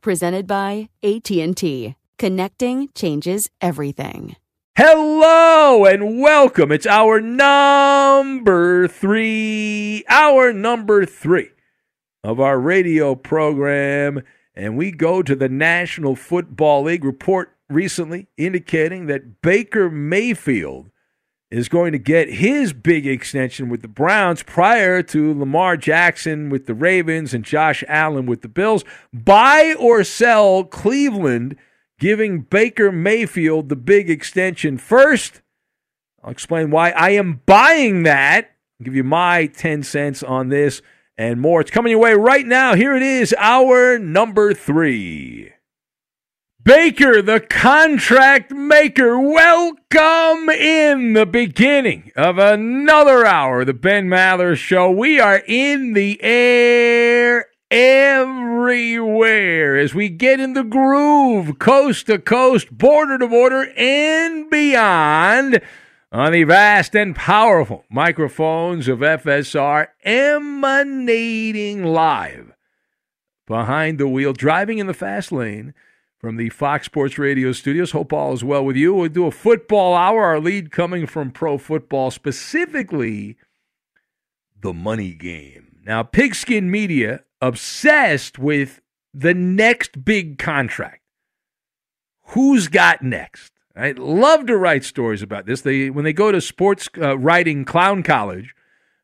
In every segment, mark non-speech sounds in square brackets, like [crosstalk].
Presented by AT&T. Connecting changes everything. Hello and welcome. It's hour number three, hour number three of our radio program. And we go to the National Football League report recently indicating that Baker Mayfield is going to get his big extension with the Browns prior to Lamar Jackson with the Ravens and Josh Allen with the Bills. Buy or sell Cleveland giving Baker Mayfield the big extension first. I'll explain why I am buying that. I'll give you my 10 cents on this and more. It's coming your way right now. Here it is, hour number three. Baker, the contract maker, welcome in the beginning of another hour the Ben Maller Show. We are in the air everywhere as we get in the groove, coast to coast, border to border, and beyond on the vast and powerful microphones of FSR emanating live behind the wheel, driving in the fast lane from the Fox Sports Radio studios. Hope all is well with you. We'll do a football hour, our lead coming from pro football, specifically the money game. Now, Pigskin Media, obsessed with the next big contract. Who's got next? I love to write stories about this. They when they go to sports uh, writing clown college,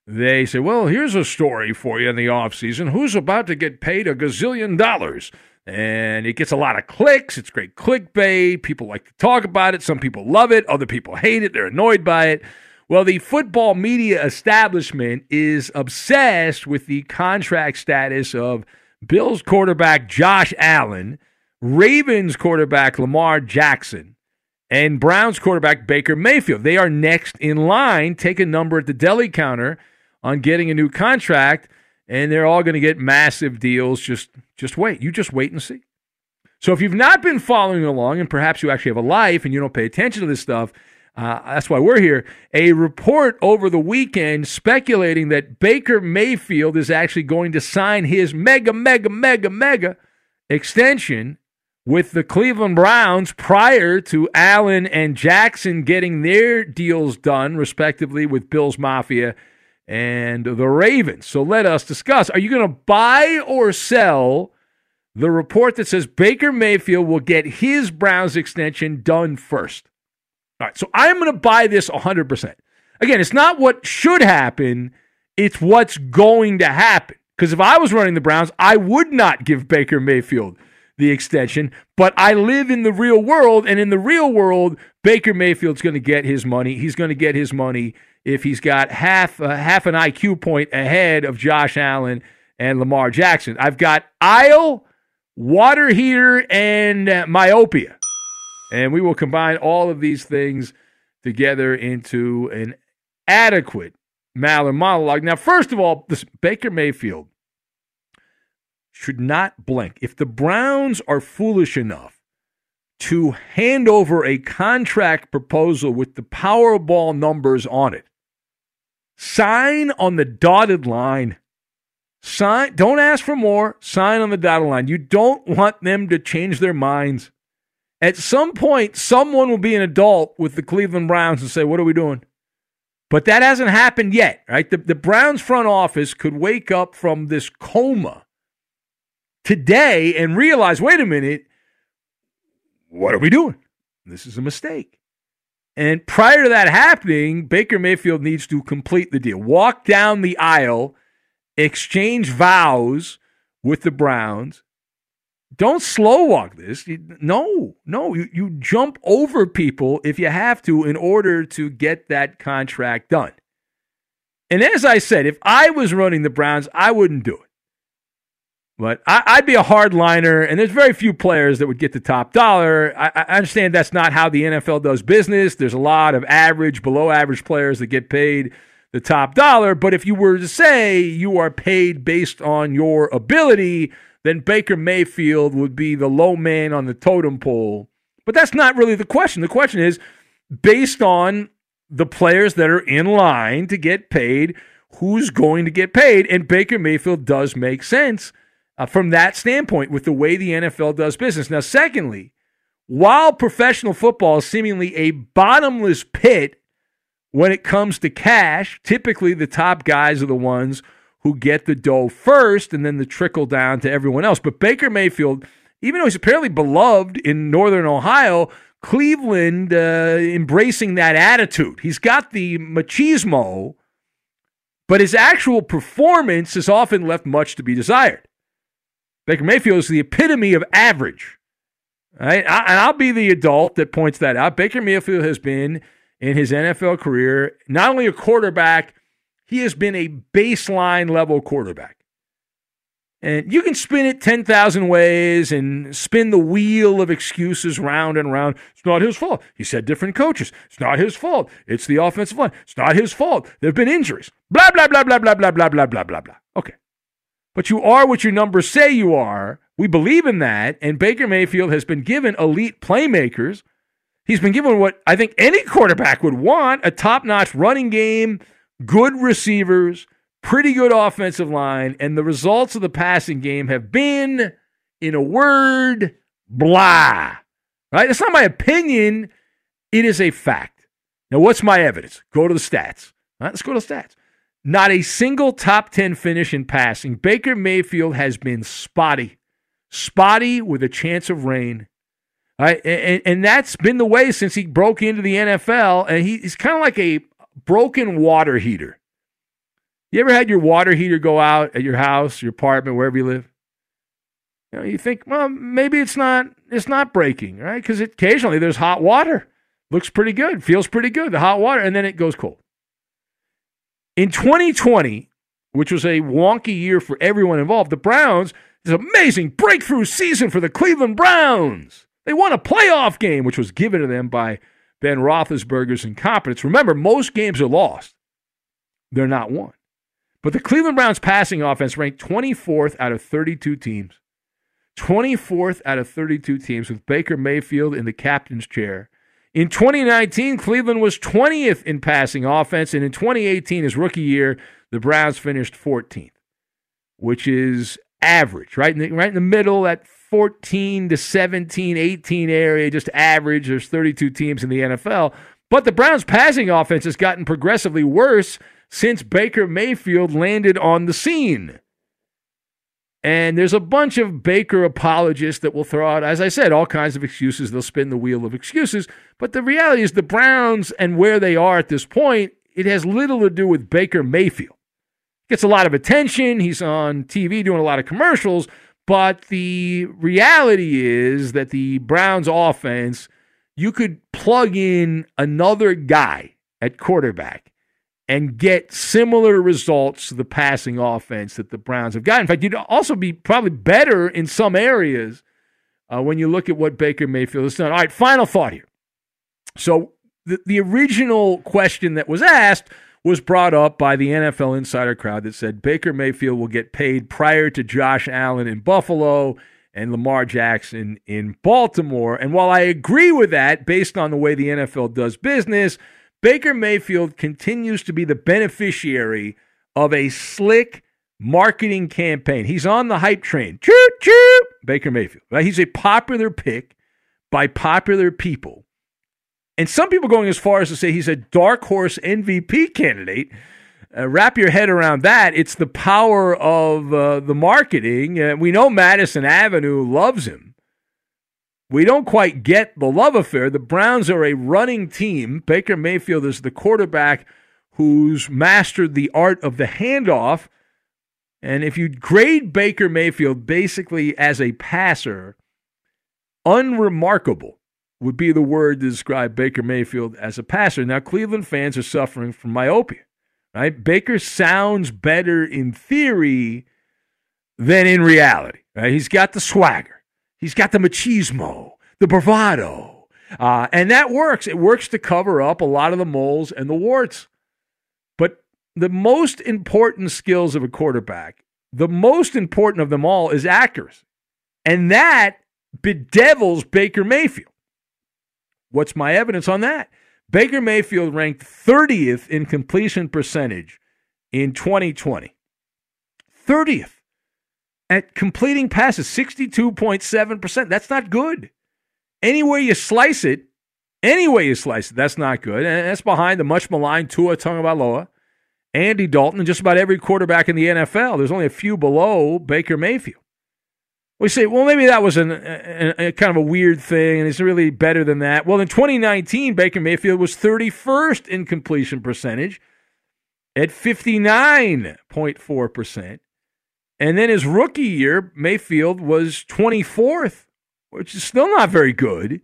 they say, "Well, here's a story for you in the off season. Who's about to get paid a gazillion dollars?" And it gets a lot of clicks. It's great clickbait. People like to talk about it. Some people love it. Other people hate it. They're annoyed by it. Well, the football media establishment is obsessed with the contract status of Bills quarterback Josh Allen, Ravens quarterback Lamar Jackson, and Browns quarterback Baker Mayfield. They are next in line. Take a number at the deli counter on getting a new contract. And they're all going to get massive deals. Just just wait. You just wait and see. So if you've not been following along, and perhaps you actually have a life and you don't pay attention to this stuff, uh, that's why we're here. A report over the weekend speculating that Baker Mayfield is actually going to sign his mega, mega, mega, mega extension with the Cleveland Browns prior to Allen and Jackson getting their deals done, respectively, with Bills Mafia and the Ravens. So let us discuss. Are you going to buy or sell the report that says Baker Mayfield will get his Browns extension done first? All right, so I'm going to buy this 100%. Again, it's not what should happen, it's what's going to happen. Because if I was running the Browns, I would not give Baker Mayfield the extension. But I live in the real world, and in the real world, Baker Mayfield's going to get his money. He's going to get his money if he's got half uh, half an IQ point ahead of Josh Allen and Lamar Jackson. I've got aisle, water heater, and myopia. And we will combine all of these things together into an adequate Maller monologue. Now, first of all, this Baker Mayfield should not blink. If the Browns are foolish enough to hand over a contract proposal with the Powerball numbers on it, sign on the dotted line. Sign, don't ask for more. Sign on the dotted line. You don't want them to change their minds. At some point, someone will be an adult with the Cleveland Browns and say, What are we doing? But that hasn't happened yet, right? The, the Browns front office could wake up from this coma today and realize wait a minute, what are we doing? This is a mistake. And prior to that happening, Baker Mayfield needs to complete the deal, walk down the aisle, exchange vows with the Browns, don't slow walk this. No, no, you, you jump over people if you have to in order to get that contract done. And as I said, if I was running the Browns, I wouldn't do it. But I, would be a hardliner, and there's very few players that would get the top dollar. I, I understand that's not how the NFL does business. There's a lot of average, below average players that get paid the top dollar. But if you were to say you are paid based on your ability, then Baker Mayfield would be the low man on the totem pole. But that's not really the question. The question is based on the players that are in line to get paid, who's going to get paid? And Baker Mayfield does make sense uh, from that standpoint with the way the NFL does business. Now, secondly, while professional football is seemingly a bottomless pit when it comes to cash, typically the top guys are the ones who get the dough first and then the trickle down to everyone else. But Baker Mayfield, even though he's apparently beloved in Northern Ohio, Cleveland uh, embracing that attitude. He's got the machismo, but his actual performance has often left much to be desired. Baker Mayfield is the epitome of average. Right? and I'll be the adult that points that out. Baker Mayfield has been in his NFL career not only a quarterback he has been a baseline level quarterback. And you can spin it 10,000 ways and spin the wheel of excuses round and round. It's not his fault. He said different coaches. It's not his fault. It's the offensive line. It's not his fault. There have been injuries. Blah, blah, blah, blah, blah, blah, blah, blah, blah, blah, blah. Okay. But you are what your numbers say you are. We believe in that. And Baker Mayfield has been given elite playmakers. He's been given what I think any quarterback would want a top notch running game good receivers, pretty good offensive line, and the results of the passing game have been, in a word, blah. Right? It's not my opinion. It is a fact. Now, what's my evidence? Go to the stats. Right, let's go to the stats. Not a single top 10 finish in passing. Baker Mayfield has been spotty, spotty with a chance of rain. Right? And, and that's been the way since he broke into the NFL. And he, he's kind of like a broken water heater. You ever had your water heater go out at your house, your apartment, wherever you live? You know, you think, well, maybe it's not it's not breaking, right? Because occasionally there's hot water. Looks pretty good, feels pretty good, the hot water, and then it goes cold. In 2020, which was a wonky year for everyone involved, the Browns, this amazing breakthrough season for the Cleveland Browns. They won a playoff game, which was given to them by Ben Roethlisberger's incompetence. Remember, most games are lost, they're not won. But the Cleveland Browns passing offense ranked 24th out of 32 teams. 24th out of 32 teams with Baker Mayfield in the captain's chair. In 2019, Cleveland was 20th in passing offense, and in 2018, his rookie year, the Browns finished 14th, which is average, right in the, right in the middle, that 14 to 17, 18 area, just average. There's 32 teams in the NFL. But the Browns' passing offense has gotten progressively worse since Baker Mayfield landed on the scene. And there's a bunch of Baker apologists that will throw out, as I said, all kinds of excuses. They'll spin the wheel of excuses. But the reality is, the Browns and where they are at this point, it has little to do with Baker Mayfield. Gets a lot of attention. He's on TV doing a lot of commercials. But the reality is that the Browns offense, you could plug in another guy at quarterback and get similar results to the passing offense that the Browns have got. In fact, you'd also be probably better in some areas uh, when you look at what Baker Mayfield has done. All right, final thought here. So the, the original question that was asked was brought up by the NFL insider crowd that said Baker Mayfield will get paid prior to Josh Allen in Buffalo and Lamar Jackson in Baltimore. And while I agree with that based on the way the NFL does business, Baker Mayfield continues to be the beneficiary of a slick marketing campaign. He's on the hype train. Choo choo! Baker Mayfield. Right? He's a popular pick by popular people. And some people going as far as to say he's a dark horse MVP candidate. Uh, wrap your head around that. It's the power of uh, the marketing. Uh, we know Madison Avenue loves him. We don't quite get the love affair. The Browns are a running team. Baker Mayfield is the quarterback who's mastered the art of the handoff. And if you grade Baker Mayfield basically as a passer, unremarkable would be the word to describe Baker Mayfield as a passer. Now, Cleveland fans are suffering from myopia, right? Baker sounds better in theory than in reality, right? He's got the swagger. He's got the machismo, the bravado. Uh, and that works. It works to cover up a lot of the moles and the warts. But the most important skills of a quarterback, the most important of them all, is accuracy. And that bedevils Baker Mayfield. What's my evidence on that? Baker Mayfield ranked 30th in completion percentage in 2020. 30th at completing passes, 62.7%. That's not good. Anywhere you slice it, anyway you slice it, that's not good. And that's behind the much maligned Tua Tagovailoa, Andy Dalton, and just about every quarterback in the NFL. There's only a few below Baker Mayfield. We say, well, maybe that was an, a, a, kind of a weird thing, and it's really better than that. Well, in 2019, Baker Mayfield was 31st in completion percentage at 59.4%. And then his rookie year, Mayfield was 24th, which is still not very good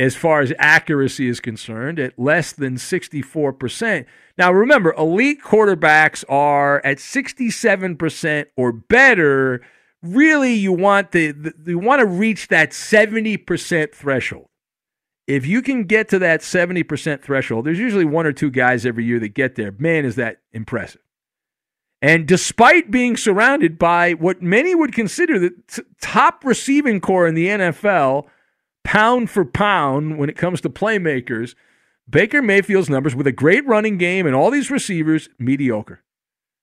as far as accuracy is concerned, at less than 64%. Now, remember, elite quarterbacks are at 67% or better. Really, you want the, the you want to reach that 70% threshold. If you can get to that 70% threshold, there's usually one or two guys every year that get there. Man, is that impressive. And despite being surrounded by what many would consider the t- top receiving corps in the NFL, pound for pound, when it comes to playmakers, Baker Mayfield's numbers with a great running game and all these receivers, mediocre.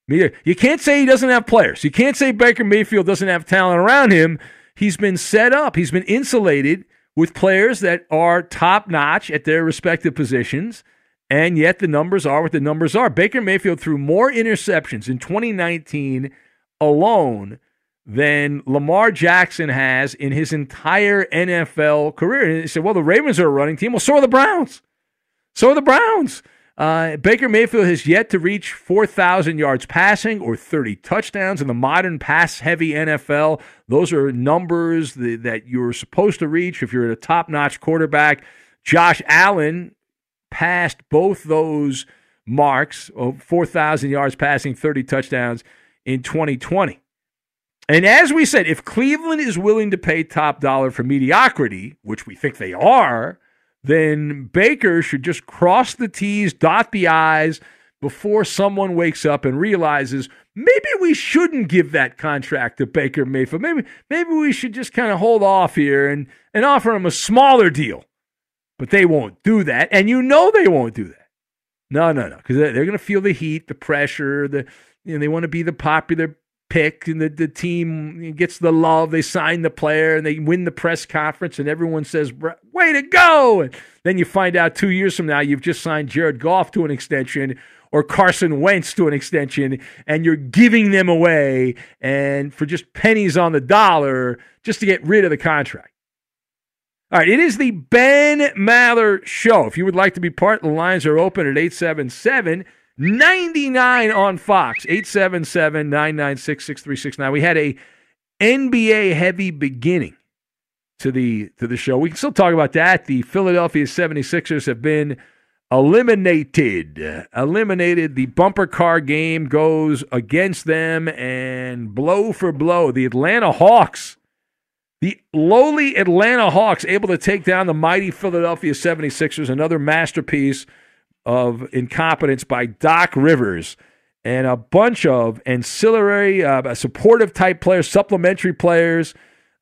You can't say he doesn't have players. You can't say Baker Mayfield doesn't have talent around him. He's been set up, he's been insulated with players that are top notch at their respective positions and yet the numbers are what the numbers are. Baker Mayfield threw more interceptions in 2019 alone than Lamar Jackson has in his entire NFL career. And he said, well, the Ravens are a running team. Well, so are the Browns. So are the Browns. Uh, Baker Mayfield has yet to reach 4,000 yards passing or 30 touchdowns in the modern pass heavy NFL. Those are numbers that, that you're supposed to reach if you're a top notch quarterback. Josh Allen passed both those marks uh, of 4,000 yards passing, 30 touchdowns in 2020. And as we said, if Cleveland is willing to pay top dollar for mediocrity, which we think they are, then Baker should just cross the T's, dot the I's, before someone wakes up and realizes maybe we shouldn't give that contract to Baker Mayfield. Maybe maybe we should just kind of hold off here and, and offer him a smaller deal. But they won't do that, and you know they won't do that. No, no, no, because they're, going to feel the heat, the pressure, the you know they want to be the popular pick, and the, the team gets the love. They sign the player, and they win the press conference, and everyone says, "Way to go!" And then you find out two years from now you've just signed Jared Goff to an extension or Carson Wentz to an extension, and you're giving them away and for just pennies on the dollar just to get rid of the contract. All right, it is the Ben Maller Show. If you would like to be part, the lines are open at 877 99 on Fox, 877 996 6369. We had a NBA heavy beginning to the to the show. We can still talk about that. The Philadelphia 76ers have been eliminated. Eliminated. The bumper car game goes against them and blow for blow. The Atlanta Hawks, the lowly Atlanta Hawks, able to take down the mighty Philadelphia 76ers. Another masterpiece of incompetence by Doc Rivers and a bunch of ancillary, uh, supportive type players, supplementary players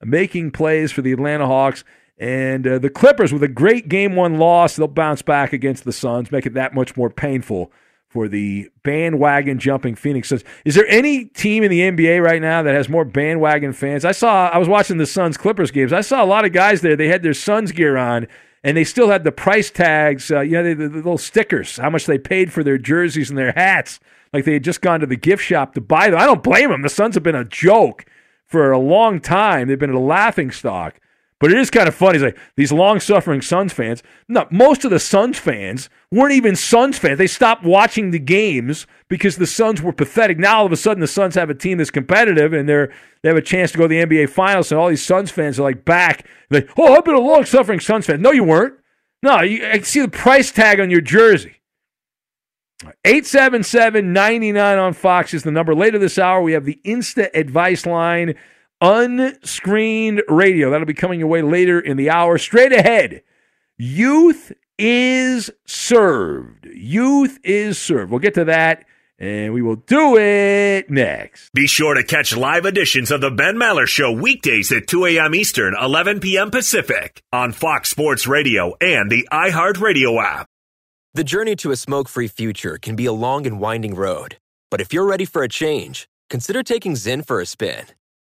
making plays for the Atlanta Hawks. And uh, the Clippers, with a great game one loss, they'll bounce back against the Suns, make it that much more painful for the bandwagon jumping Phoenix Suns. Is there any team in the NBA right now that has more bandwagon fans? I saw, I was watching the Suns Clippers games. I saw a lot of guys there. They had their Suns gear on, and they still had the price tags, uh, you know, the, the little stickers, how much they paid for their jerseys and their hats, like they had just gone to the gift shop to buy them. I don't blame them. The Suns have been a joke for a long time. They've been a laughing stock. But it is kind of funny. It's like these long suffering Suns fans. No, most of the Suns fans weren't even Suns fans. They stopped watching the games because the Suns were pathetic. Now all of a sudden the Suns have a team that's competitive and they're they have a chance to go to the NBA Finals. And all these Suns fans are like back. Like, oh, I've been a long suffering Suns fan. No, you weren't. No, you, I see the price tag on your jersey. 877 99 on Fox is the number. Later this hour, we have the Insta Advice line unscreened radio. That'll be coming your way later in the hour. Straight ahead, youth is served. Youth is served. We'll get to that. And we will do it next. Be sure to catch live editions of the Ben Maller Show weekdays at 2 a.m. Eastern, 11 p.m. Pacific on Fox Sports Radio and the iHeartRadio app. The journey to a smoke free future can be a long and winding road. But if you're ready for a change, consider taking Zyn for a spin.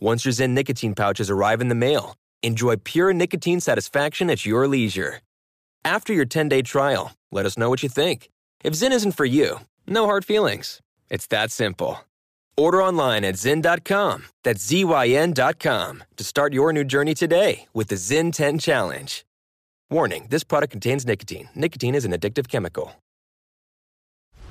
Once your Zyn nicotine pouches arrive in the mail, enjoy pure nicotine satisfaction at your leisure. After your 10 day trial, let us know what you think. If Zyn isn't for you, no hard feelings. It's that simple. Order online at Zyn.com, that's Z-Y-N.com, to start your new journey today with the Zyn 10 Challenge. Warning this product contains nicotine. Nicotine is an addictive chemical.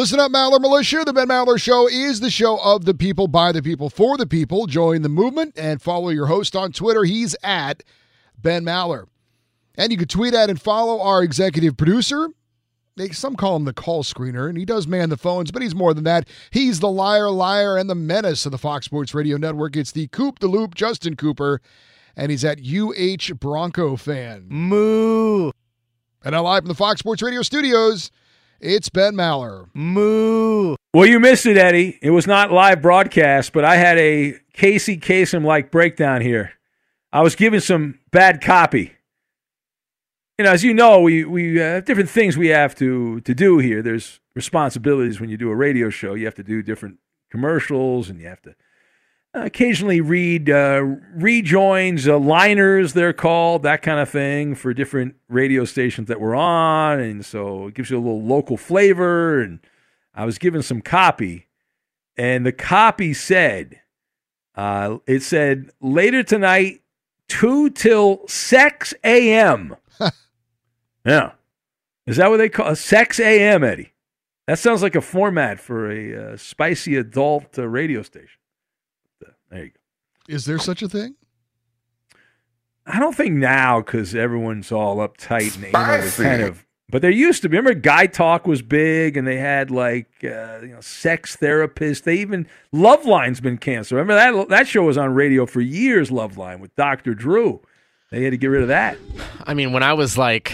Listen up, Maller Militia. The Ben Maller Show is the show of the people, by the people, for the people. Join the movement and follow your host on Twitter. He's at Ben Maller. And you can tweet at and follow our executive producer. They, some call him the call screener, and he does man the phones, but he's more than that. He's the liar, liar, and the menace of the Fox Sports Radio Network. It's the Coop the Loop, Justin Cooper, and he's at UH Bronco fan. Moo. And now live from the Fox Sports Radio studios, it's Ben Maller. Moo. Well, you missed it, Eddie. It was not live broadcast, but I had a Casey Kasem like breakdown here. I was given some bad copy. You know, as you know, we we have different things we have to to do here. There's responsibilities when you do a radio show. You have to do different commercials, and you have to uh, occasionally read uh, rejoins, uh, liners, they're called, that kind of thing for different radio stations that we're on. And so it gives you a little local flavor. And I was given some copy, and the copy said, uh, it said, later tonight, 2 till 6 a.m. [laughs] yeah. Is that what they call it? 6 a.m., Eddie? That sounds like a format for a uh, spicy adult uh, radio station. There you go. Is there such a thing? I don't think now because everyone's all uptight and anal is kind of. But there used to be. Remember, Guy Talk was big, and they had like uh, you know sex therapists. They even Loveline's been canceled. Remember that that show was on radio for years. Loveline with Doctor Drew. They had to get rid of that. I mean, when I was like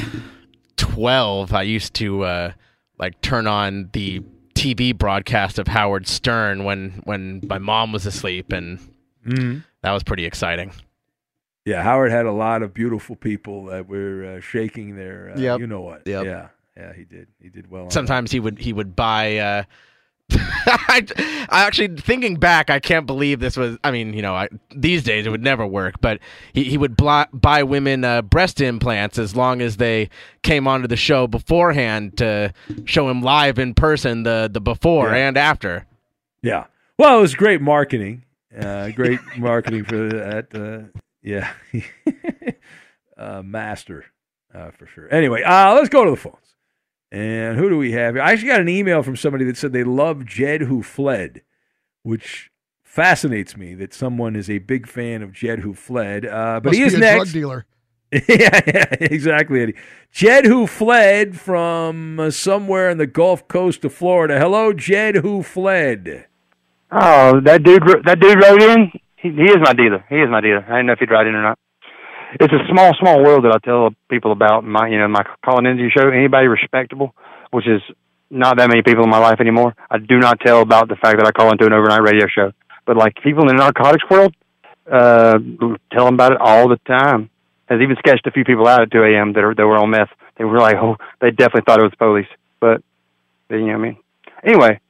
twelve, I used to uh, like turn on the TV broadcast of Howard Stern when when my mom was asleep, and Mhm. that was pretty exciting. Yeah, Howard had a lot of beautiful people that were uh, shaking their. Uh, Yep. You know what? Yep. Yeah, yeah, he did. He did well. on that. Sometimes he would he would buy. Uh, [laughs] I, I actually thinking back, I can't believe this was. I mean, you know, I, these days it would never work. But he, he would bli- buy women uh, breast implants as long as they came onto the show beforehand to show him live in person the the before Yeah. and after. Yeah. Well, it was great marketing. Uh, great [laughs] marketing for that. Uh, yeah. [laughs] uh, master uh, for sure. Anyway, uh, let's go to the phones. And who do we have here? I actually got an email from somebody that said they love Jed Who Fled, which fascinates me that someone is a big fan of Jed Who Fled. Uh, but Must he is be a next. drug dealer. [laughs] yeah, yeah, exactly, Eddie. Jed, who fled from uh, somewhere in the Gulf Coast of Florida. Hello, Jed, who fled. Oh, that dude! That dude wrote in. He, he is my dealer. He is my dealer. I didn't know if he'd write in or not. It's a small, small world that I tell people about my, you know, my calling into you show. Anybody respectable, which is not that many people in my life anymore. I do not tell about the fact that I call into an overnight radio show. But like people in the narcotics world, uh, tell them about it all the time. Has even sketched a few people out at 2 a.m. that, that were on meth. They were like, oh, they definitely thought it was police. But, you know what I mean? Anyway,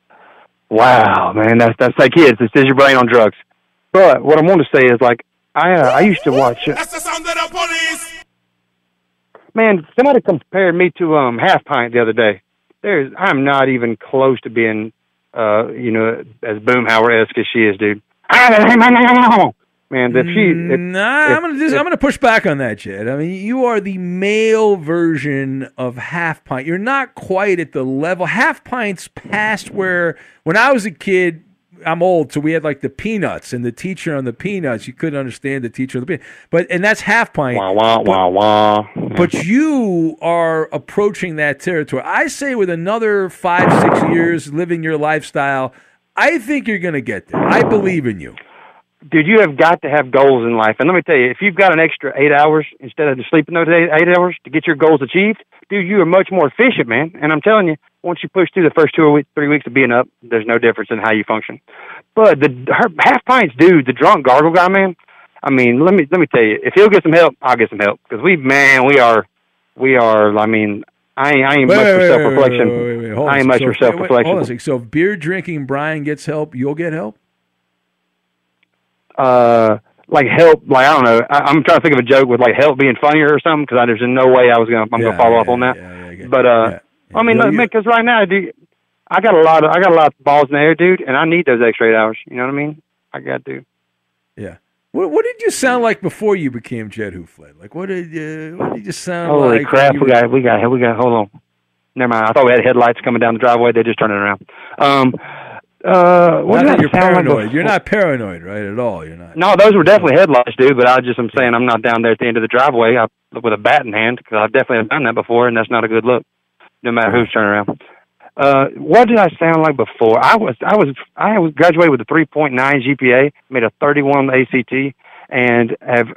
wow, man, that's, that's like kids. This is your brain on drugs. But what I want to say is like, I, uh, I used to watch, uh, That's the sound of the police. man, somebody compared me to, um, Half Pint the other day. There's, I'm not even close to being, uh, you know, as Boomhauer-esque as she is, dude. [laughs] Man, if she, if, Nah, if- I'm gonna just, I'm gonna push back on that, Jed. I mean, you are the male version of half pint. You're not quite at the level. Half pints past where when I was a kid. I'm old, so we had like the peanuts and the teacher on the peanuts. You couldn't understand the teacher on the peanuts, but and that's half pint. Wah wah wah wah. But you are approaching that territory. I say with another five, six years living your lifestyle, I think you're going to get there. I believe in you. dude, you have got to have goals in life. And let me tell you, if you've got an extra eight hours instead of just sleeping those eight, eight hours to get your goals achieved, dude, you are much more efficient, man. And I'm telling you, once you push through the first two or three weeks of being up, there's no difference in how you function. But the her, half pints, dude, the drunk gargle guy, man. I mean, let me let me tell you, if he'll get some help, I'll get some help because we, man, we are, we are. I mean, I ain't, I ain't Wait, much wait, for self reflection. I ain't much second. for self wait, wait, Hold on a reflection. So if beer drinking Brian gets help, you'll get help? uh like help like I don't know I, I'm trying to think of a joke with like help being funnier or something because there's no way I was gonna I'm Yeah, gonna follow yeah, up on that yeah, yeah, but uh I mean look, man, because right now dude I got a lot of I got a lot of balls in the air dude and I need those extra eight hours you know what I mean I got to Yeah. What, what did you sound like before you became Jed Who Fled? Like, what did you, what did you sound holy like? Holy crap we were- got we got we got hold on never mind I thought we had headlights coming down the driveway they just turned it around um uh what Not did that I you're sound like paranoid. You're not paranoid, right, at all. You're not. No, those were definitely headlights, dude. But I just am saying I'm not down there at the end of the driveway I, with a bat in hand because I've definitely done that before, and that's not a good look, no matter who's turning around. Uh, what did I sound like before? I was I was I was graduated with a 3.9 GPA, made a 31 ACT, and have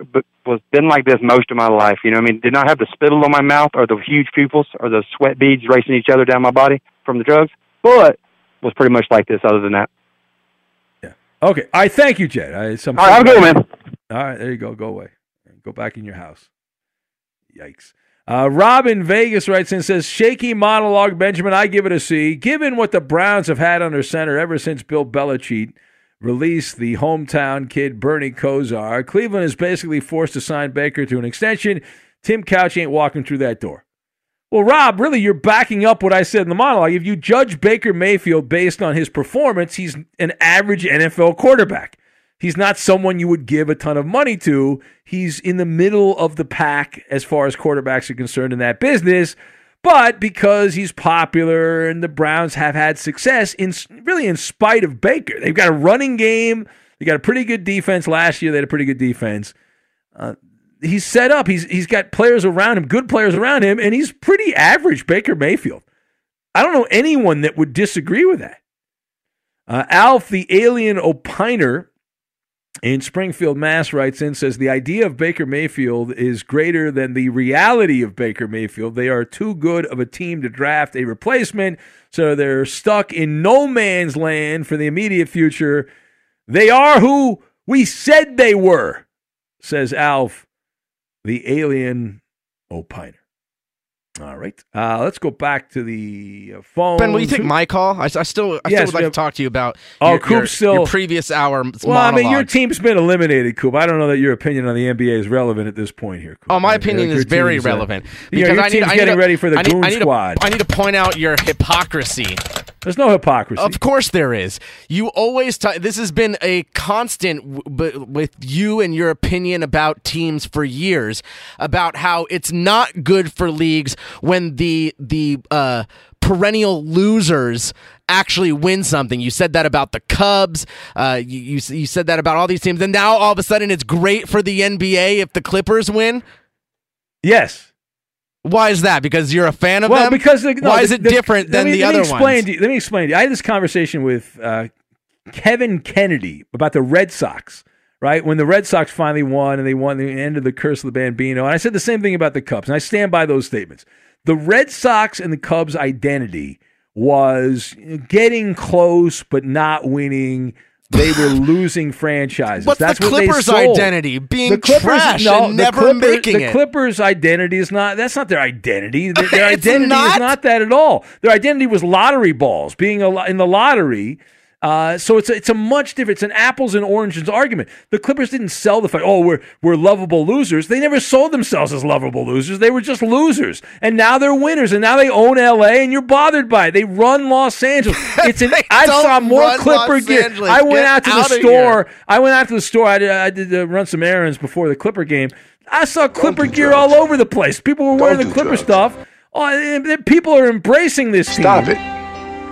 was been like this most of my life. You know, what I mean, did not have the spittle on my mouth or the huge pupils or the sweat beads racing each other down my body from the drugs, but was pretty much like this. Other than that, yeah. Okay. Right. Thank you, Jed. I, some All right, have a good man. All right. There you go. Go away. Go back in your house. Yikes. Uh, Rob in Vegas writes and says, shaky monologue, Benjamin. I give it a C. Given what the Browns have had under center ever since Bill Belichick released the hometown kid Bernie Kosar, Cleveland is basically forced to sign Baker to an extension. Tim Couch ain't walking through that door. Well, Rob, really, you're backing up what I said in the monologue. If you judge Baker Mayfield based on his performance, he's an average NFL quarterback. He's not someone you would give a ton of money to. He's in the middle of the pack as far as quarterbacks are concerned in that business. But because he's popular and the Browns have had success, in really in spite of Baker, they've got a running game. They got a pretty good defense last year. They had a pretty good defense. Uh, he's set up. He's he's got players around him, good players around him, and he's pretty average. Baker Mayfield. I don't know anyone that would disagree with that. Uh, Alf, the alien opiner in Springfield, Mass, writes in says the idea of Baker Mayfield is greater than the reality of Baker Mayfield. They are too good of a team to draft a replacement, so they're stuck in no man's land for the immediate future. They are who we said they were, says Alf, the alien opiner. All right, uh, let's go back to the uh, phone. Ben, will you take my call? I, I still, I still Yes, would like have- to talk to you about Oh, your, Coop your, still- your previous hour Well, I mean, your team's been eliminated, Coop. I don't know that your opinion on the NBA is relevant at this point here. Coop. Oh, my Uh, opinion is very uh, relevant you know, your I need, team's I need getting to- ready for the I need, Goon I need Squad. To, I need to point out your hypocrisy. There's no hypocrisy. Of course there is. You always t- this has been a constant w- with you and your opinion about teams for years about how it's not good for leagues when the the uh, perennial losers actually win something. You said that about the Cubs. Uh, you, you you said that about all these teams, and now all of a sudden it's great for the NBA if the Clippers win. Yes. Why is that? Because you're a fan of well, them. because the, no, why is it the- different than me- the let me other explain ones? You, let me explain to you. I had this conversation with uh, Kevin Kennedy about the Red Sox. Right? When the Red Sox finally won and they won the end of the curse of the Bambino. And I said the same thing about the Cubs, and I stand by those statements. The Red Sox and the Cubs' identity was getting close but not winning. They were [sighs] losing franchises. What's That's the what they Clippers' sold. identity? Being the Clippers, trash no, and the never Clippers- making the it. Clippers' identity is not. That's not their identity. [laughs] Their, their identity not? is not that at all. Their identity was lottery balls, being a, in the lottery. Uh, so it's a, it's a much different. It's an apples and oranges argument. The Clippers didn't sell the fact. Oh, we're we're lovable losers. They never sold themselves as lovable losers. They were just losers, and now they're winners. And now they own L.A. and you're bothered by it. They run Los Angeles. [laughs] It's an. I saw more Clipper Los gear. Angeles. I went Get out to the store. here. I went out to the store. I did, I did uh, run some errands before the Clipper game. I saw Clipper gear all over the place. People were wearing the Clipper stuff. Oh, and- and people are embracing this team. Stop it.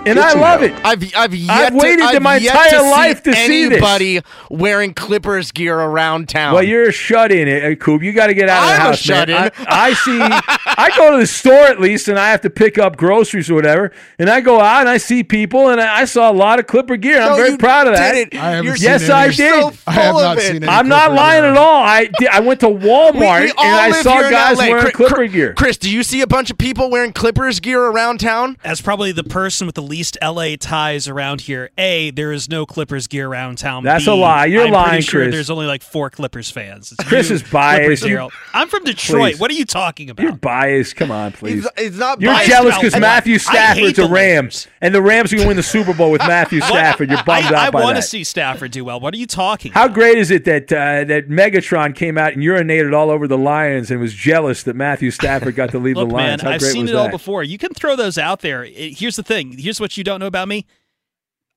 And Get I love help. it. I've I've yet I've waited to, I've my yet entire to life to see this. anybody wearing Clippers gear around town. Well, you're a shut in, uh, Coop. You got to get out of the I'm a house, man. shut-in. I, I see. I go to the store at least, and I have to pick up groceries or whatever. And I go out and I see people, and I, I saw a lot of Clipper gear. I'm No, very proud of that. didn't. I haven't yes, any. I did. So I have not seen it. I'm not lying gear. at all. I did, I went to Walmart We- we and I saw here in guys wearing Chris- Clipper gear. Chris, do you see a bunch of people wearing Clippers gear around town? As probably the person with the least LA ties around here, A, there is no Clippers gear around town. That's B, a lie. You're I'm lying, sure Chris. there's only like four Clippers fans. It's Chris you, is biased. Clippers You- I'm from Detroit. Please. What are you talking about? You're biased. Come on, please. He's, he's not You're biased jealous because? Matthew I Stafford's hate a the Rams, and the Rams are going to win the Super Bowl with [laughs] Matthew Stafford. You're bummed I, out by I want to see Stafford do well. What are you talking? How great is it that uh, that Megatron came out and urinated all over the Lions and was jealous that Matthew Stafford got to lead Look, the Lions? man, How I've seen was it all before. You can throw those out there. It- here's the thing. Here's what you don't know about me.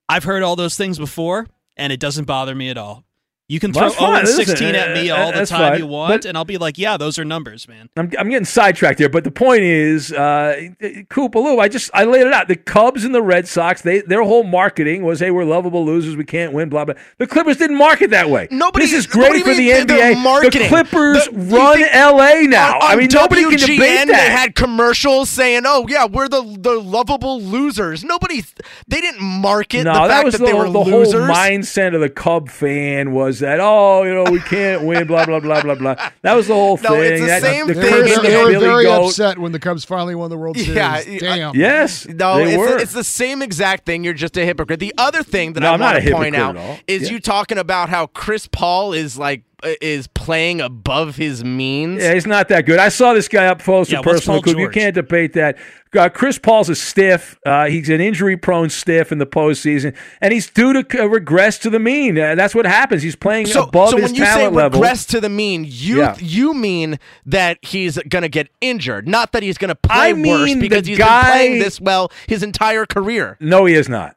I've heard all those things before, and it doesn't bother me at all. You can Well, throw that's fine. 0 and 16 at me uh, all the time fine. you want, But- and I'll be like, yeah, those are numbers, man. I'm, I'm getting sidetracked here, but the point is, uh, Coop, Lou, I just I laid it out. The Cubs and the Red Sox, they their whole marketing was, "Hey, we're lovable losers. We can't win." Blah blah. The Clippers didn't market that way. Nobody- This is what great for the NBA. marketing? The Clippers The- run think- LA now. On- I mean, nobody can WGN, debate They had commercials saying, "Oh yeah, we're the the lovable losers." Nobody, they didn't market no, the that fact was that the, they were the losers. whole mindset of the Cub fan was that oh you know we can't win blah blah blah blah blah. That was the whole No, thing. it's the That- same the thing. They were, they were very Goat. upset when the Cubs finally won the World Series. Yeah, Damn. Yes, No, they it's, were. it's the same exact thing. You're just a hypocrite. The other thing that No, I want to point out hypocrite at all. is Yeah. you talking about how Chris Paul is like is playing above his means. Yeah, he's not that good. I saw this guy up close Yeah, and personal. You can't debate that. Uh, Chris Paul's a stiff. Uh, he's an injury-prone stiff in the postseason, and he's due to uh, regress to the mean. Uh, that's what happens. He's playing So, above so his when you say talent level. regress to the mean, you Yeah. you mean that he's going to get injured, not that he's going to play I worse because he's guy- been playing this well his entire career. No, he is not.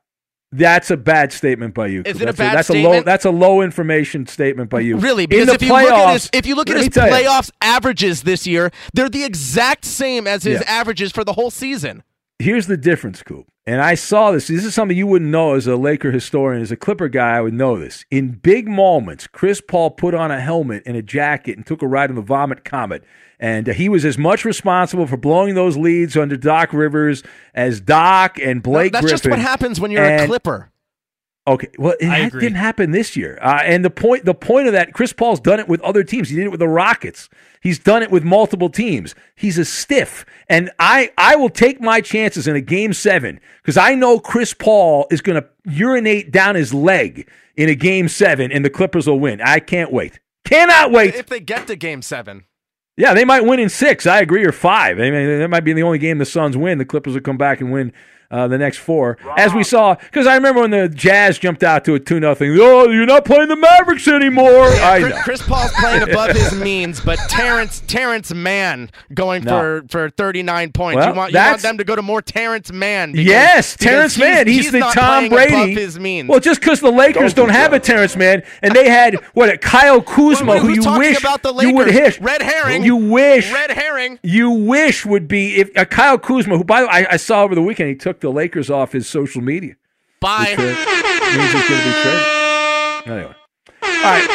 That's a bad statement by you. Is it a that's bad that's a low. statement? That's a low information statement by you. Really, because if you look at his playoffs- if you look at his tell you, averages this year, they're the exact same as his Yeah. averages for the whole season. here's the difference, Coop. And I saw this. This is something you wouldn't know as a Laker historian, as a Clipper guy. I would know this. In big moments, Chris Paul put on a helmet and a jacket and took a ride on the Vomit Comet. And he was as much responsible for blowing those leads under Doc Rivers as Doc and Blake That's Griffin. just what happens when you're a Clipper. Okay, well, it I agree. didn't happen this year. Uh, and the point, the point of that, Chris Paul's done it with other teams. He did it with the Rockets. He's done it with multiple teams. He's a stiff, and I, I will take my chances in a game seven because I know Chris Paul is going to urinate down his leg in a game seven, and the Clippers will win. I can't wait. Cannot wait. If they get to Game Seven, Yeah, they might win in six. I agree, or five. I mean, that might be the only game the Suns win. The Clippers will come back and win uh, the next four, as we saw. Because I remember when the Jazz jumped out to a two nothing. Oh, you're not playing the Mavericks anymore. I Chris, know. Chris Paul's playing above his [laughs] means, but Terrence Terrence Mann going No. for, for 39 points. Well, you want you want them to go to more Terrence Mann. because- Yes, because Terrence Mann. He's, the not Tom playing above Brady. his means. Well, just because the Lakers don't, have a Terrence Mann, and they had what a Kyle Kuzma, Wait, who you wish about the you would hit. Red herring. You wish. Red herring. You wish would be if uh, Kyle Kuzma, who by the way I, I saw over the weekend, he took the Lakers off his social media. Bye. Which, uh, means he's going to be traded. Anyway, all right.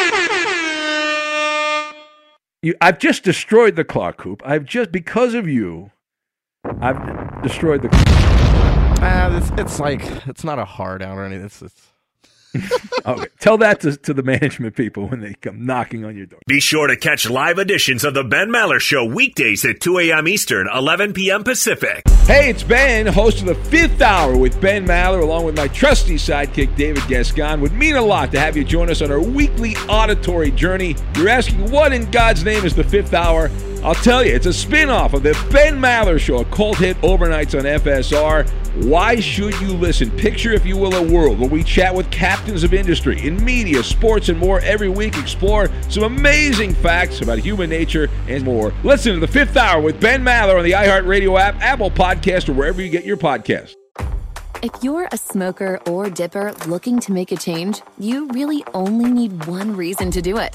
You, I've just destroyed the clock, Coop. I've just because of you, I've destroyed the. Ah, it's, it's like it's not a hard out or anything. It's, it's [laughs] okay. Tell that to, to the management people when they come knocking on your door. Be sure to catch live editions of the Ben Maller Show weekdays at 2 a.m. Eastern, 11 p.m. Pacific. Hey, it's Ben, host of the fifth hour with Ben Maller, along with my trusty sidekick, David Gascon. Would mean a lot to have you join us on our weekly auditory journey. You're asking, what in God's name is the fifth hour? I'll tell you, it's a spin off of the Ben Maller Show, a cult hit overnights on FSR. Why should you listen? Picture, if you will, a world where we chat with captains of industry in media, sports, and more every week. Explore some amazing facts about human nature and more. Listen to the fifth hour with Ben Maller on the iHeartRadio app, Apple Podcast, or wherever you get your podcasts. If you're a smoker or dipper looking to make a change, you really only need one reason to do it.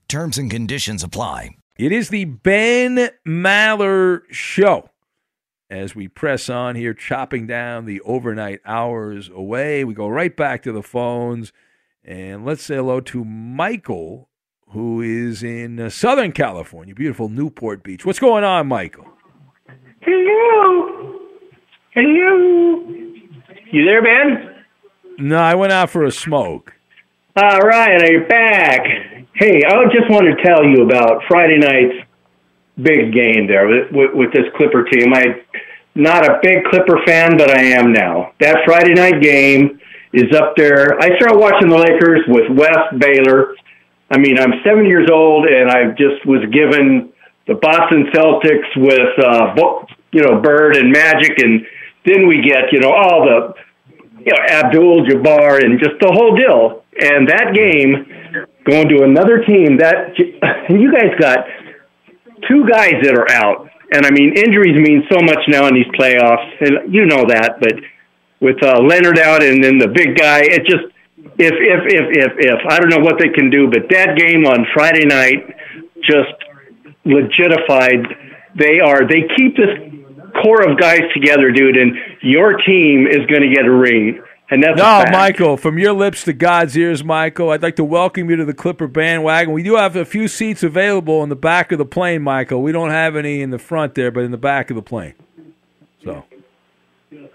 Terms and conditions apply. It is the Ben Maller Show. As we press on here, chopping down the overnight hours away, we go right back to the phones. And let's say hello to Michael, who is in uh, Southern California, beautiful Newport Beach. What's going on, Michael? Hello. Hello. You there, Ben? No, I went out for a smoke. All right, are you back? Hey, I just want to tell you about Friday night's big game there with, with, with this Clipper team. I'm not a big Clipper fan, but I am now. That Friday night game is up there. I started watching the Lakers with West Baylor. I mean, I'm seven years old, and I just was given the Boston Celtics with, uh, you know, Bird and Magic, and then we get, you know, all the, you know, Abdul Jabbar and just the whole deal. And that game going to another team that, [laughs] and you guys got two guys that are out. And I mean, injuries mean so much now in these playoffs, and you know that. But with uh, Leonard out and then the big guy, it just if if if if if I don't know what they can do, but that game on Friday night just legitified. They are they keep this core of guys together, dude, and your team is going to get a ring. And that's No. Michael, from your lips to God's ears, Michael, I'd like to welcome you to the Clipper bandwagon. We do have a few seats available in the back of the plane, Michael. We don't have any in the front there, but in the back of the plane. So.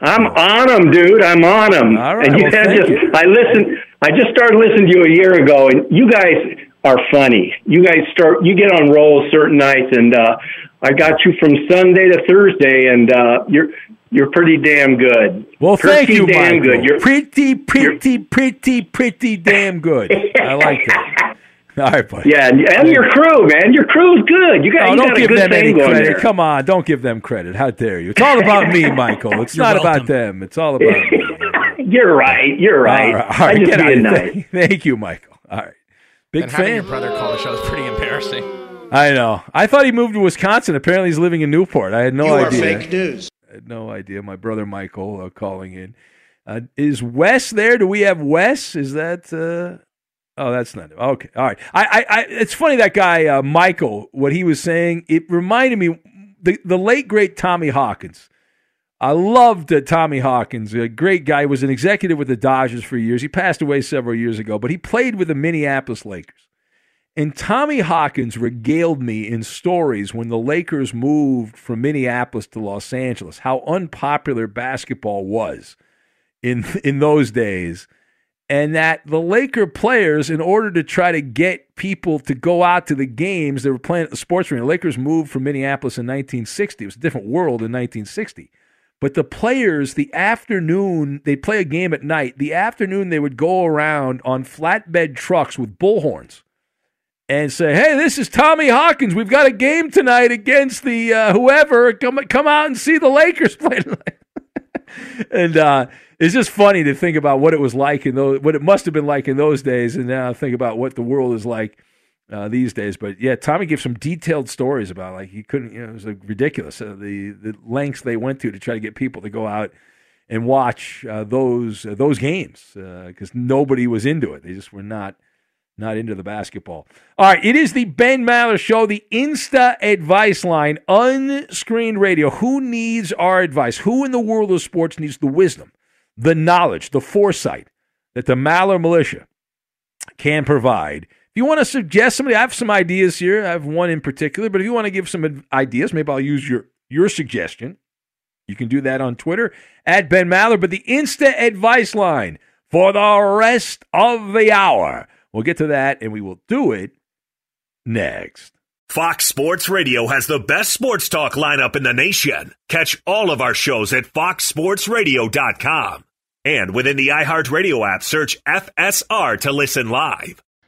I'm on them, dude. I'm on them. All right, and you well, just, you. I listened. I just started listening to you a year ago, and you guys are funny. You guys start. You get on rolls certain nights, and uh, I got you from Sunday to Thursday, and uh, you're you're pretty damn good. Well, thank Pretty you, damn Michael. good. You're pretty, pretty, pretty, pretty damn good. I like that. [laughs] All right, buddy. yeah, and, and your crew, man. Your crew's good. You got Oh, you don't got a give good them any thing going credit. there. Come on, don't give them credit. How dare you? It's all about me, [laughs] Michael. It's You're not welcome. about them. It's all about me. [laughs] You're right. You're right. All right, all right, I'm just get out being nice. Thank you, Michael. All right. Big and having fan. your brother call the show is pretty embarrassing. I know. I thought he moved to Wisconsin. Apparently, he's living in Newport. I had no You are idea. fake news. I had no idea. My brother Michael uh, calling in. Uh, is Wes there? Do we have Wes? Is that? Uh... Oh, that's not okay. All right. I, I, I it's funny that guy uh, Michael. What he was saying. It reminded me the the late great Tommy Hawkins. I loved uh, Tommy Hawkins, a great guy. He was an executive with the Dodgers for years. He passed away several years ago, but he played with the Minneapolis Lakers. And Tommy Hawkins regaled me in stories when the Lakers moved from Minneapolis to Los Angeles, how unpopular basketball was in [laughs] in those days. And that the Laker players, in order to try to get people to go out to the games, they were playing at the sports arena. The Lakers moved from Minneapolis in 1960. It was a different world in 1960. But the players, the afternoon, they play a game at night. The afternoon, they would go around on flatbed trucks with bullhorns and say, "Hey, this is Tommy Hawkins. We've got a game tonight against the uh, whoever. Come come out and see the Lakers [laughs] play tonight." and uh, it's just funny to think about what it was like in those, what it must have been like in those days, and now think about what the world is like uh, these days. But yeah, Tommy gives some detailed stories about like he couldn't, you know, it was like ridiculous uh, the the lengths they went to to try to get people to go out and watch uh, those uh, those games because nobody was into it. They just were not not into the basketball. All right, it is the Ben Maller Show, the Insta Advice Line, unscreened radio. Who needs our advice? Who in the world of sports needs the wisdom, the knowledge, the foresight that the Maller Militia can provide? If you want to suggest somebody, I have some ideas here. I have one in particular, but if you want to give some ideas, maybe I'll use your your suggestion. You can do that on Twitter at Ben Maller. But the Insta Advice Line for the rest of the hour. We'll get to that, and we will do it next. Fox Sports Radio has the best sports talk lineup in the nation. Catch all of our shows at foxsportsradio.com. And within the iHeartRadio app, search FSR to listen live.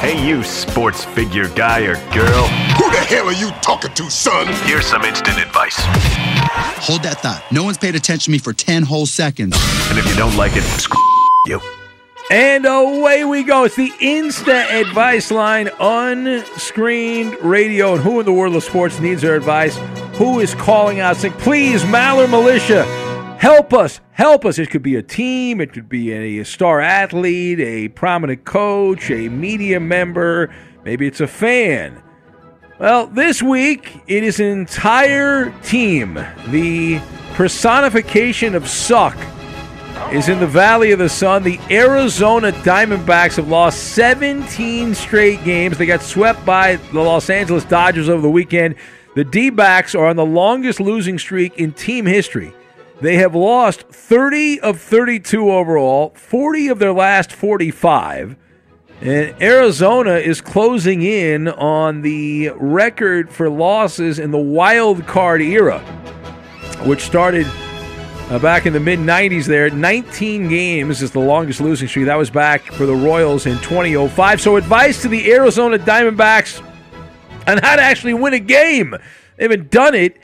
Hey, you sports figure guy or girl. Who the hell are you talking to, son? Here's some instant advice. Hold that thought. No one's paid attention to me for 10 whole seconds. And if you don't like it, screw you. And away we go. It's the Insta Advice Line, unscreened radio. And who in the world of sports needs our advice? who is calling out saying, please, Maller Militia, help us, help us. It could be a team, it could be a, star athlete, a prominent coach, a media member, maybe it's a fan. Well, this week it is an entire team. The personification of suck is in the Valley of the Sun. The Arizona Diamondbacks have lost 17 straight games. They got swept by the Los Angeles Dodgers over the weekend. The D backs are on the longest losing streak in team history. They have lost 30 of 32 overall, 40 of their last 45. And Arizona is closing in on the record for losses in the wild card era, which started uh, back in the mid 90s there. 19 games is the longest losing streak. That was back for the Royals in 2005. So, advice to the Arizona Diamondbacks on how to actually win a game. They haven't done it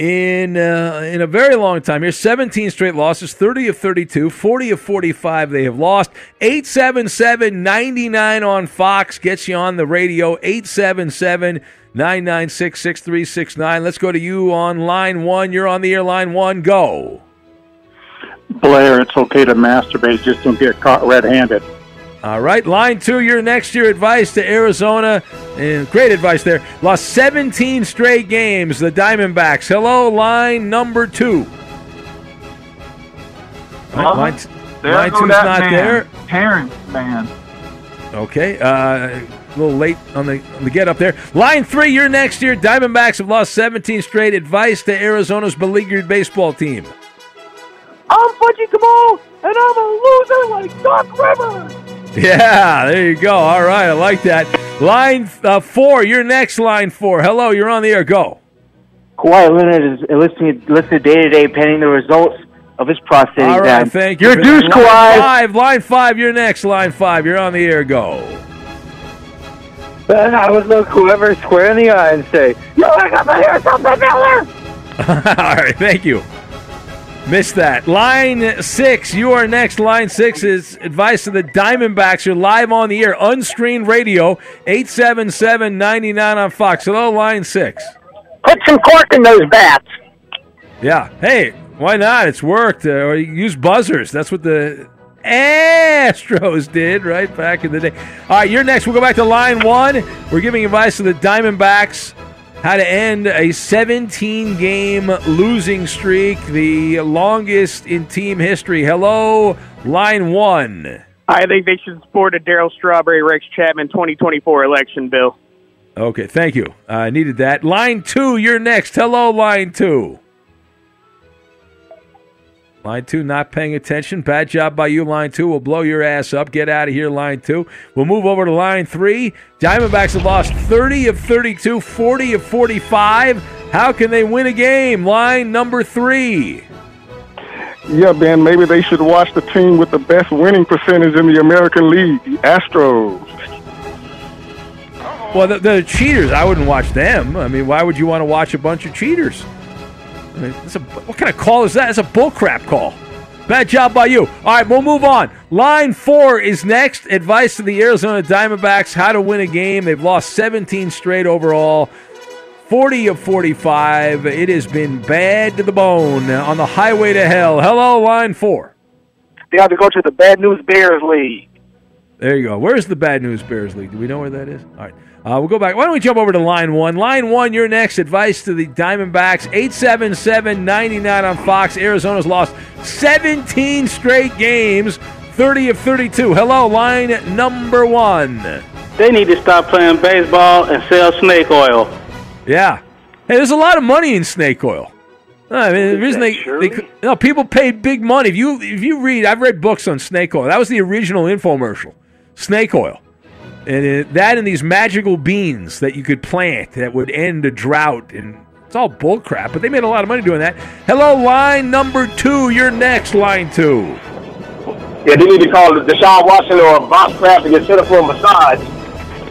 in uh, in a very long time here. 17 straight losses, 30 of 32, 40 of 45 they have lost. 877 99 on Fox gets you on the radio. 877 996 6369. Let's go to you on line one. You're on the air, line one. Go. Blair, it's okay to masturbate, just don't get caught red handed. All right, line two, your next year advice to Arizona, and great advice there. Lost 17 straight games, the Diamondbacks. Hello, line number two. All right, Uh-huh. line, There line two's that not man. there. Terrence, man. Okay, uh, a little late on the on the get up there. Line three, your next year. Diamondbacks have lost 17 straight. Advice to Arizona's beleaguered baseball team. I'm Fudgy Kamal, and I'm a loser like Doc Rivers. [laughs] Yeah, there you go. All right, I like that. Line uh, four, your next line four. Hello, you're on the air. Go. Kawhi Leonard is listed listed day to day pending the results of his prostate All right, exam. thank you. You're for deuce, Kawhi. Five, line five, you're next. Line five, you're on the air. Go. Then I would look whoever square in the eye and say, "You like up here, something, Miller?" [laughs] All right, thank you. Missed that. Line six, you are next. Line six is advice to the Diamondbacks. You're live on the air, unscreened radio, 877 99 on Fox. Hello, line six. Put some cork in those bats. Yeah. Hey, why not? It's worked. Uh, or use buzzers. That's what the Astros did right back in the day. All right, you're next. We'll go back to line one. We're giving advice to the Diamondbacks how to end a 17 game losing streak, the longest in team history. Hello, line one. I think they should support a Darryl Strawberry Rex Chapman 2024 election bill. Okay, thank you. I needed that. Line two, you're next. Hello, line two. Line two, not paying attention. Bad job by you, line two. We'll blow your ass up. Get out of here, line two. We'll move over to line three. Diamondbacks have lost 30 of 32, 40 of 45. How can they win a game? Line number three. Yeah, Ben, maybe they should watch the team with the best winning percentage in the American League, the Astros. Well, the, the cheaters, I wouldn't watch them. I mean, why would you want to watch a bunch of cheaters? A, what kind of call is that? It's a bullcrap call. Bad job by you. All right, we'll move on. Line four is next. Advice to the Arizona Diamondbacks how to win a game. They've lost 17 straight overall, 40 of 45. It has been bad to the bone on the highway to hell. Hello, line four. They have to go to the Bad News Bears League. There you go. Where's the Bad News Bears League? Do we know where that is? All right. Uh, we'll go back. Why don't we jump over to line one? Line one, you're next. Advice to the Diamondbacks. 877 99 on Fox. Arizona's lost 17 straight games, 30 of 32. Hello, line number one. They need to stop playing baseball and sell snake oil. Yeah. Hey, there's a lot of money in snake oil. I mean, the reason they, they no people paid big money. If you if you read, I've read books on snake oil. That was the original infomercial, snake oil, and it, that and these magical beans that you could plant that would end a drought. And it's all bullcrap, but they made a lot of money doing that. Hello, line number two. You're next, line two. Yeah, they need to call Deshaun Watson or Bob Kraft to get set up for a massage.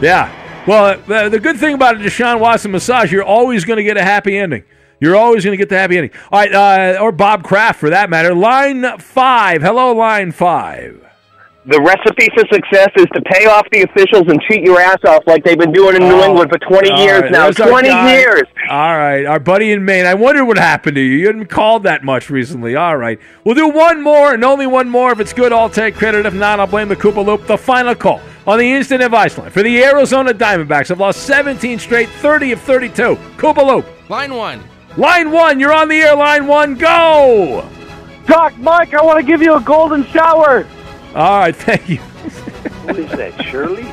Yeah. Well, the, the good thing about a Deshaun Watson massage, you're always going to get a happy ending. You're always going to get the happy ending. All right, uh, or Bob Kraft for that matter. Line five. Hello, line five. The recipe for success is to pay off the officials and cheat your ass off like they've been doing in New Oh, England for 20 all years right, now. there's 20 years. All right, our buddy in Maine. I wonder what happened to you. You hadn't called that much recently. All right, we'll do one more and only one more. If it's good, I'll take credit. If not, I'll blame the Koopa Loop. The final call on the instant advice line for the Arizona Diamondbacks have lost 17 straight, 30 of 32. Koopa Loop. Line one. Line one, you're on the air. Line one, go. Doc, Mike, I want to give you a golden shower. All right, thank you. What is that, Shirley?